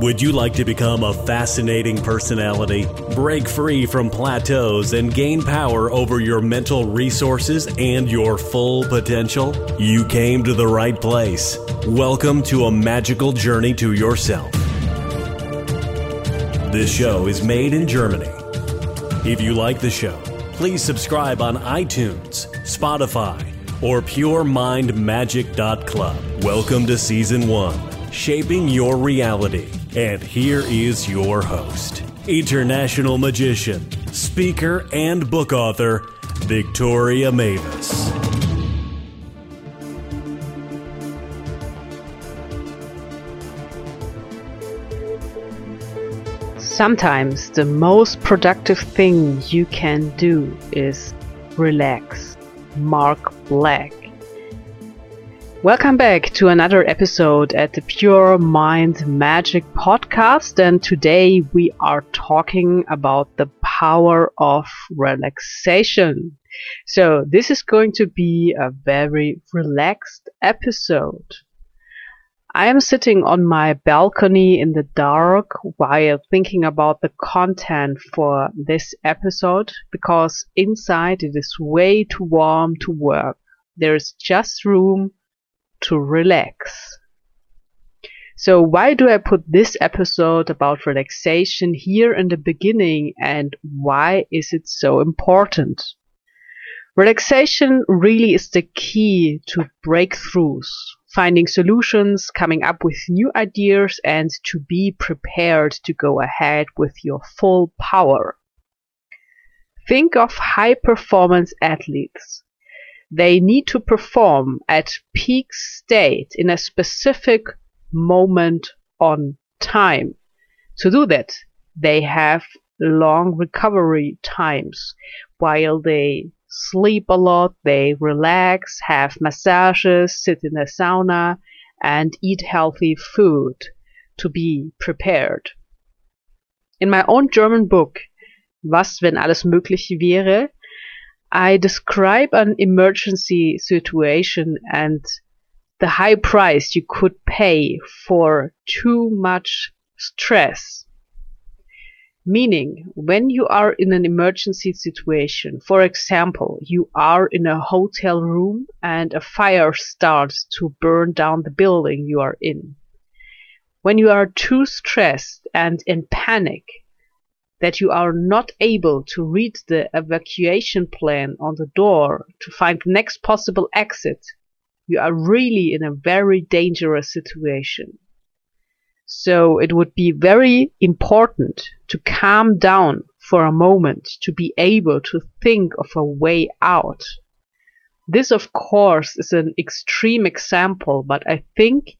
Would you like to become a fascinating personality, break free from plateaus, and gain power over your mental resources and your full potential? You came to the right place. Welcome to a magical journey to yourself. This show is made in Germany. If you like the show, please subscribe on iTunes, Spotify, or PureMindMagic.club. Welcome to Season 1, Shaping Your Reality. And here is your host, international magician, speaker, and book author, Victoria Mavis. Sometimes the most productive thing you can do is relax. Mark Black. Welcome back to another episode at the Pure Mind Magic podcast. And today we are talking about the power of relaxation. So this is going to be a very relaxed episode. I am sitting on my balcony in the dark while thinking about the content for this episode because inside it is way too warm to work. There is just room to relax. So why do I put this episode about relaxation here in the beginning and why is it so important? Relaxation really is the key to breakthroughs, finding solutions, coming up with new ideas and to be prepared to go ahead with your full power. Think of high performance athletes. They need to perform at peak state in a specific moment on time. To do that, they have long recovery times while they sleep a lot, they relax, have massages, sit in a sauna, and eat healthy food to be prepared. In my own German book, Was, wenn alles möglich wäre, I describe an emergency situation and the high price you could pay for too much stress. Meaning, when you are in an emergency situation, for example, you are in a hotel room and a fire starts to burn down the building you are in. When you are too stressed and in panic, that you are not able to read the evacuation plan on the door to find the next possible exit, you are really in a very dangerous situation. So it would be very important to calm down for a moment to be able to think of a way out. This, of course, is an extreme example, but I think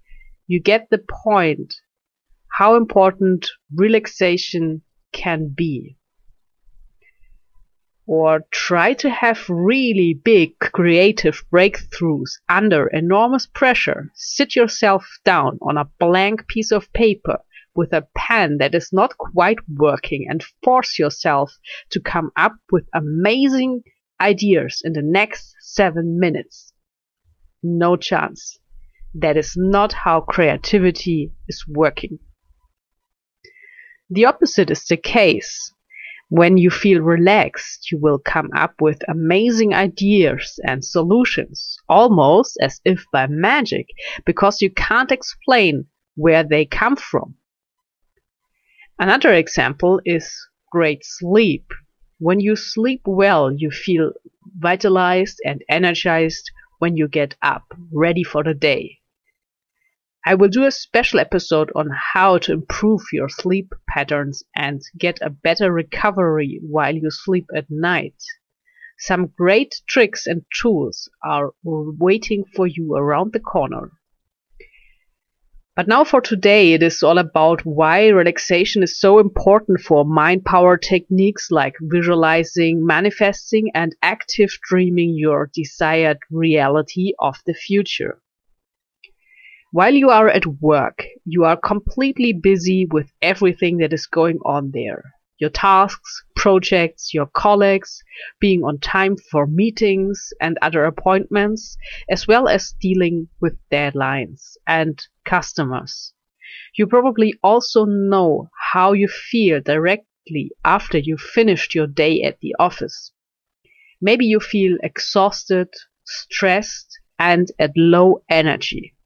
you get the point how important relaxation can be. Or try to have really big creative breakthroughs under enormous pressure. Sit yourself down on a blank piece of paper with a pen that is not quite working and force yourself to come up with amazing ideas in the next seven minutes. No chance. That is not how creativity is working. The opposite is the case. When you feel relaxed, you will come up with amazing ideas and solutions, almost as if by magic, because you can't explain where they come from. Another example is great sleep. When you sleep well, you feel vitalized and energized when you get up, ready for the day. I will do a special episode on how to improve your sleep patterns and get a better recovery while you sleep at night. Some great tricks and tools are waiting for you around the corner. But now for today, it is all about why relaxation is so important for mind power techniques like visualizing, manifesting, and active dreaming your desired reality of the future. While you are at work, you are completely busy with everything that is going on there. Your tasks, projects, your colleagues, being on time for meetings and other appointments, as well as dealing with deadlines and customers. You probably also know how you feel directly after you finished your day at the office. Maybe you feel exhausted, stressed, and at low energy.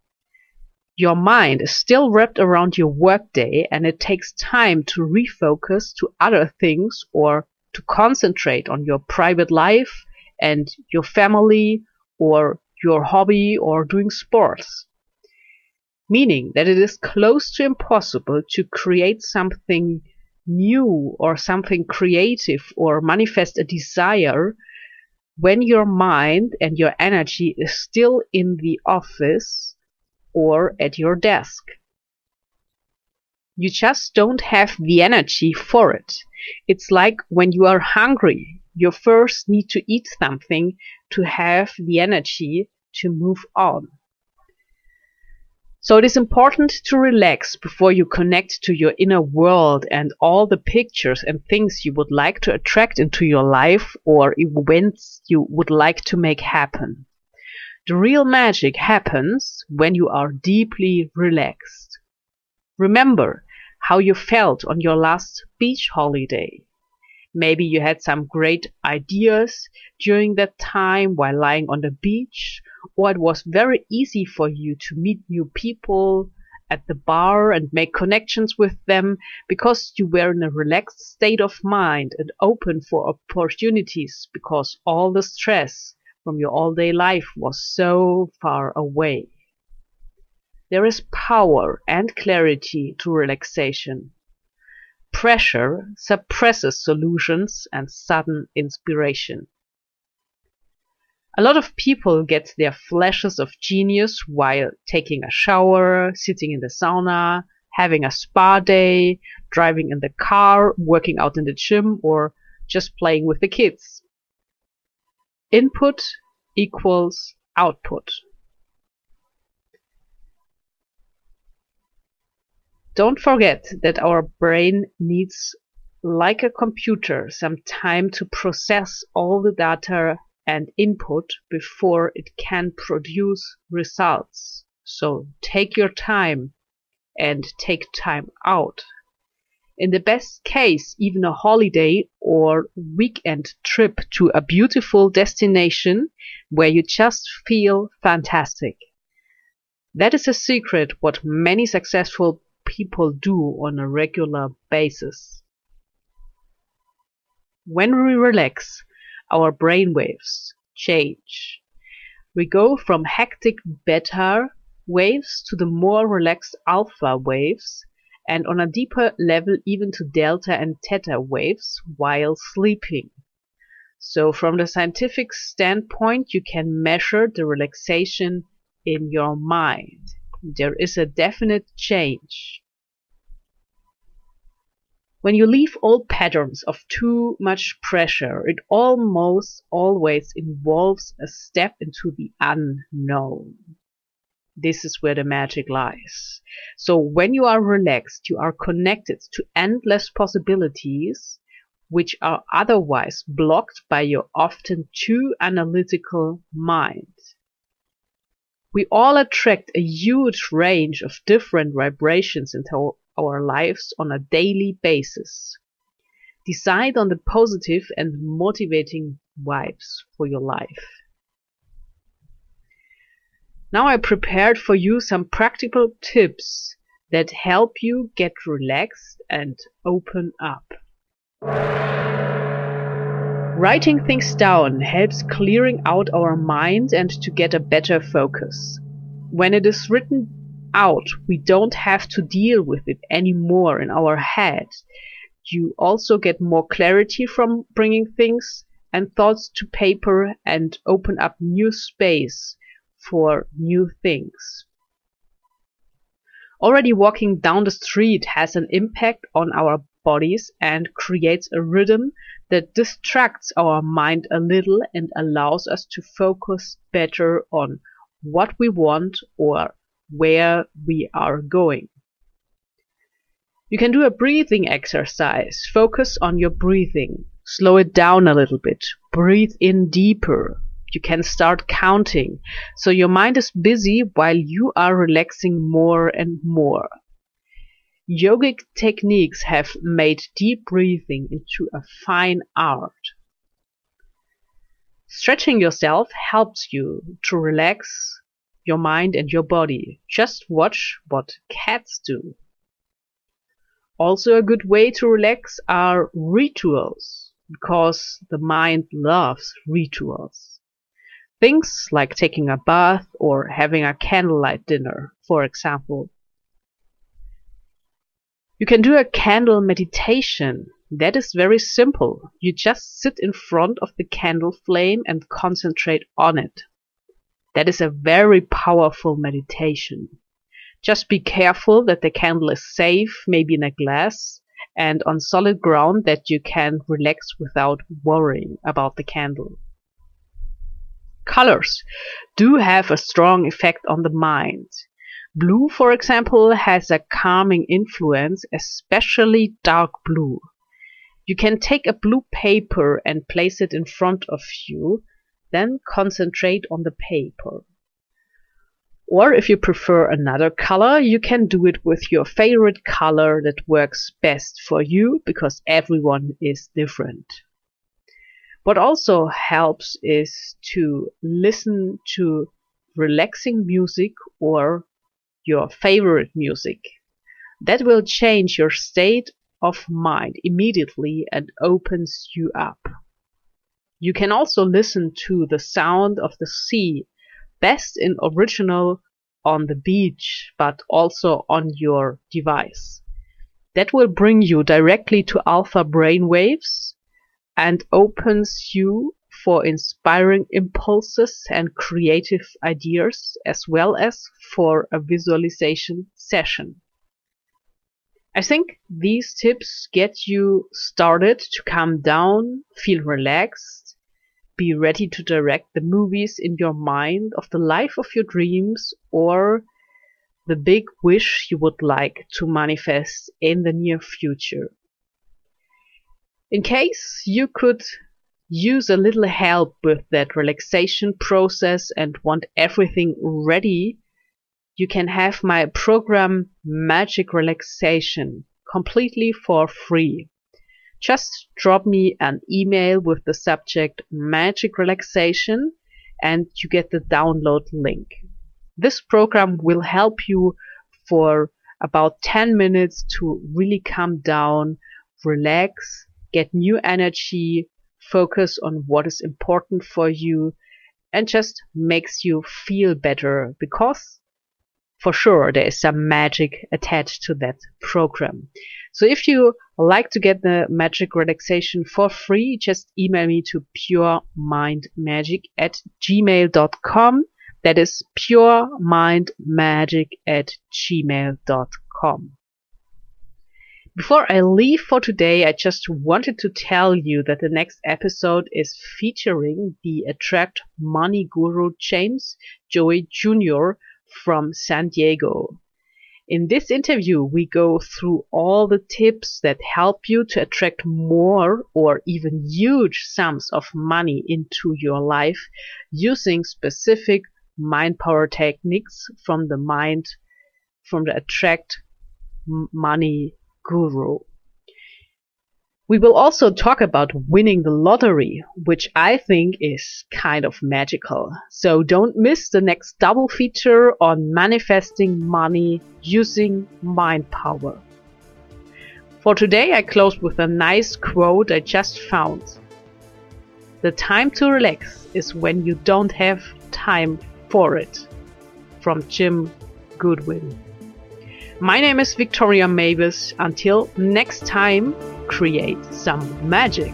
Your mind is still wrapped around your workday and it takes time to refocus to other things or to concentrate on your private life and your family or your hobby or doing sports. Meaning that it is close to impossible to create something new or something creative or manifest a desire when your mind and your energy is still in the office or at your desk. You just don't have the energy for it. It's like when you are hungry, you first need to eat something to have the energy to move on. So it is important to relax before you connect to your inner world and all the pictures and things you would like to attract into your life or events you would like to make happen. The real magic happens when you are deeply relaxed. Remember how you felt on your last beach holiday. Maybe you had some great ideas during that time while lying on the beach, or it was very easy for you to meet new people at the bar and make connections with them because you were in a relaxed state of mind and open for opportunities because all the stress from your all day life was so far away. There is power and clarity to relaxation. Pressure suppresses solutions and sudden inspiration. A lot of people get their flashes of genius while taking a shower, sitting in the sauna, having a spa day, driving in the car, working out in the gym, or just playing with the kids. Input equals output. Don't forget that our brain needs, like a computer, some time to process all the data and input before it can produce results. So take your time and take time out. In the best case, even a holiday or weekend trip to a beautiful destination where you just feel fantastic. That is a secret what many successful people do on a regular basis. When we relax, our brainwaves change. We go from hectic beta waves to the more relaxed alpha waves and on a deeper level even to delta and theta waves while sleeping. So from the scientific standpoint you can measure the relaxation in your mind. There is a definite change. When you leave old patterns of too much pressure, it almost always involves a step into the unknown. This is where the magic lies. So when you are relaxed, you are connected to endless possibilities which are otherwise blocked by your often too analytical mind. We all attract a huge range of different vibrations into our lives on a daily basis. Decide on the positive and motivating vibes for your life. Now I prepared for you some practical tips that help you get relaxed and open up. Writing things down helps clearing out our mind and to get a better focus. When it is written out. We don't have to deal with it anymore in our head. You also get more clarity from bringing things and thoughts to paper and open up new space for new things. Already walking down the street has an impact on our bodies and creates a rhythm that distracts our mind a little and allows us to focus better on what we want or where we are going. You can do a breathing exercise. Focus on your breathing. Slow it down a little bit. Breathe in deeper. You can start counting. So your mind is busy while you are relaxing more and more. Yogic techniques have made deep breathing into a fine art. Stretching yourself helps you to relax your mind and your body. Just watch what cats do. Also, a good way to relax are rituals, because the mind loves rituals. Things like taking a bath or having a candlelight dinner, for example. You can do a candle meditation. That is very simple. You just sit in front of the candle flame and concentrate on it. That is a very powerful meditation. Just be careful that the candle is safe, maybe in a glass, and on solid ground that you can relax without worrying about the candle. Colors do have a strong effect on the mind. Blue, for example, has a calming influence, especially dark blue. You can take a blue paper and place it in front of you, then concentrate on the paper. Or if you prefer another color, you can do it with your favorite color that works best for you because everyone is different. What also helps is to listen to relaxing music or your favorite music. That will change your state of mind immediately and opens you up. You can also listen to the sound of the sea, best in original on the beach, but also on your device. That will bring you directly to alpha brain waves and opens you for inspiring impulses and creative ideas as well as for a visualization session. I think these tips get you started to calm down, feel relaxed, be ready to direct the movies in your mind of the life of your dreams or the big wish you would like to manifest in the near future. In case you could use a little help with that relaxation process and want everything ready, you can have my program Magic Relaxation completely for free. Just drop me an email with the subject Magic Relaxation and you get the download link. This program will help you for about 10 minutes to really calm down, relax, get new energy, focus on what is important for you and just makes you feel better because for sure there is some magic attached to that program. So if you like to get the magic relaxation for free, just email me to puremindmagic at gmail.com. That is puremindmagic at gmail.com. Before I leave for today, I just wanted to tell you that the next episode is featuring the Attract Money Guru James Joey Jr. from San Diego. In this interview, we go through all the tips that help you to attract more or even huge sums of money into your life using specific mind power techniques from the mind, from the Attract Money guru. We will also talk about winning the lottery, which I think is kind of magical. So don't miss the next double feature on manifesting money using mind power. For today, I close with a nice quote I just found. The time to relax is when you don't have time for it. From Jim Goodwin. My name is Victoria Mavis. Until next time, create some magic.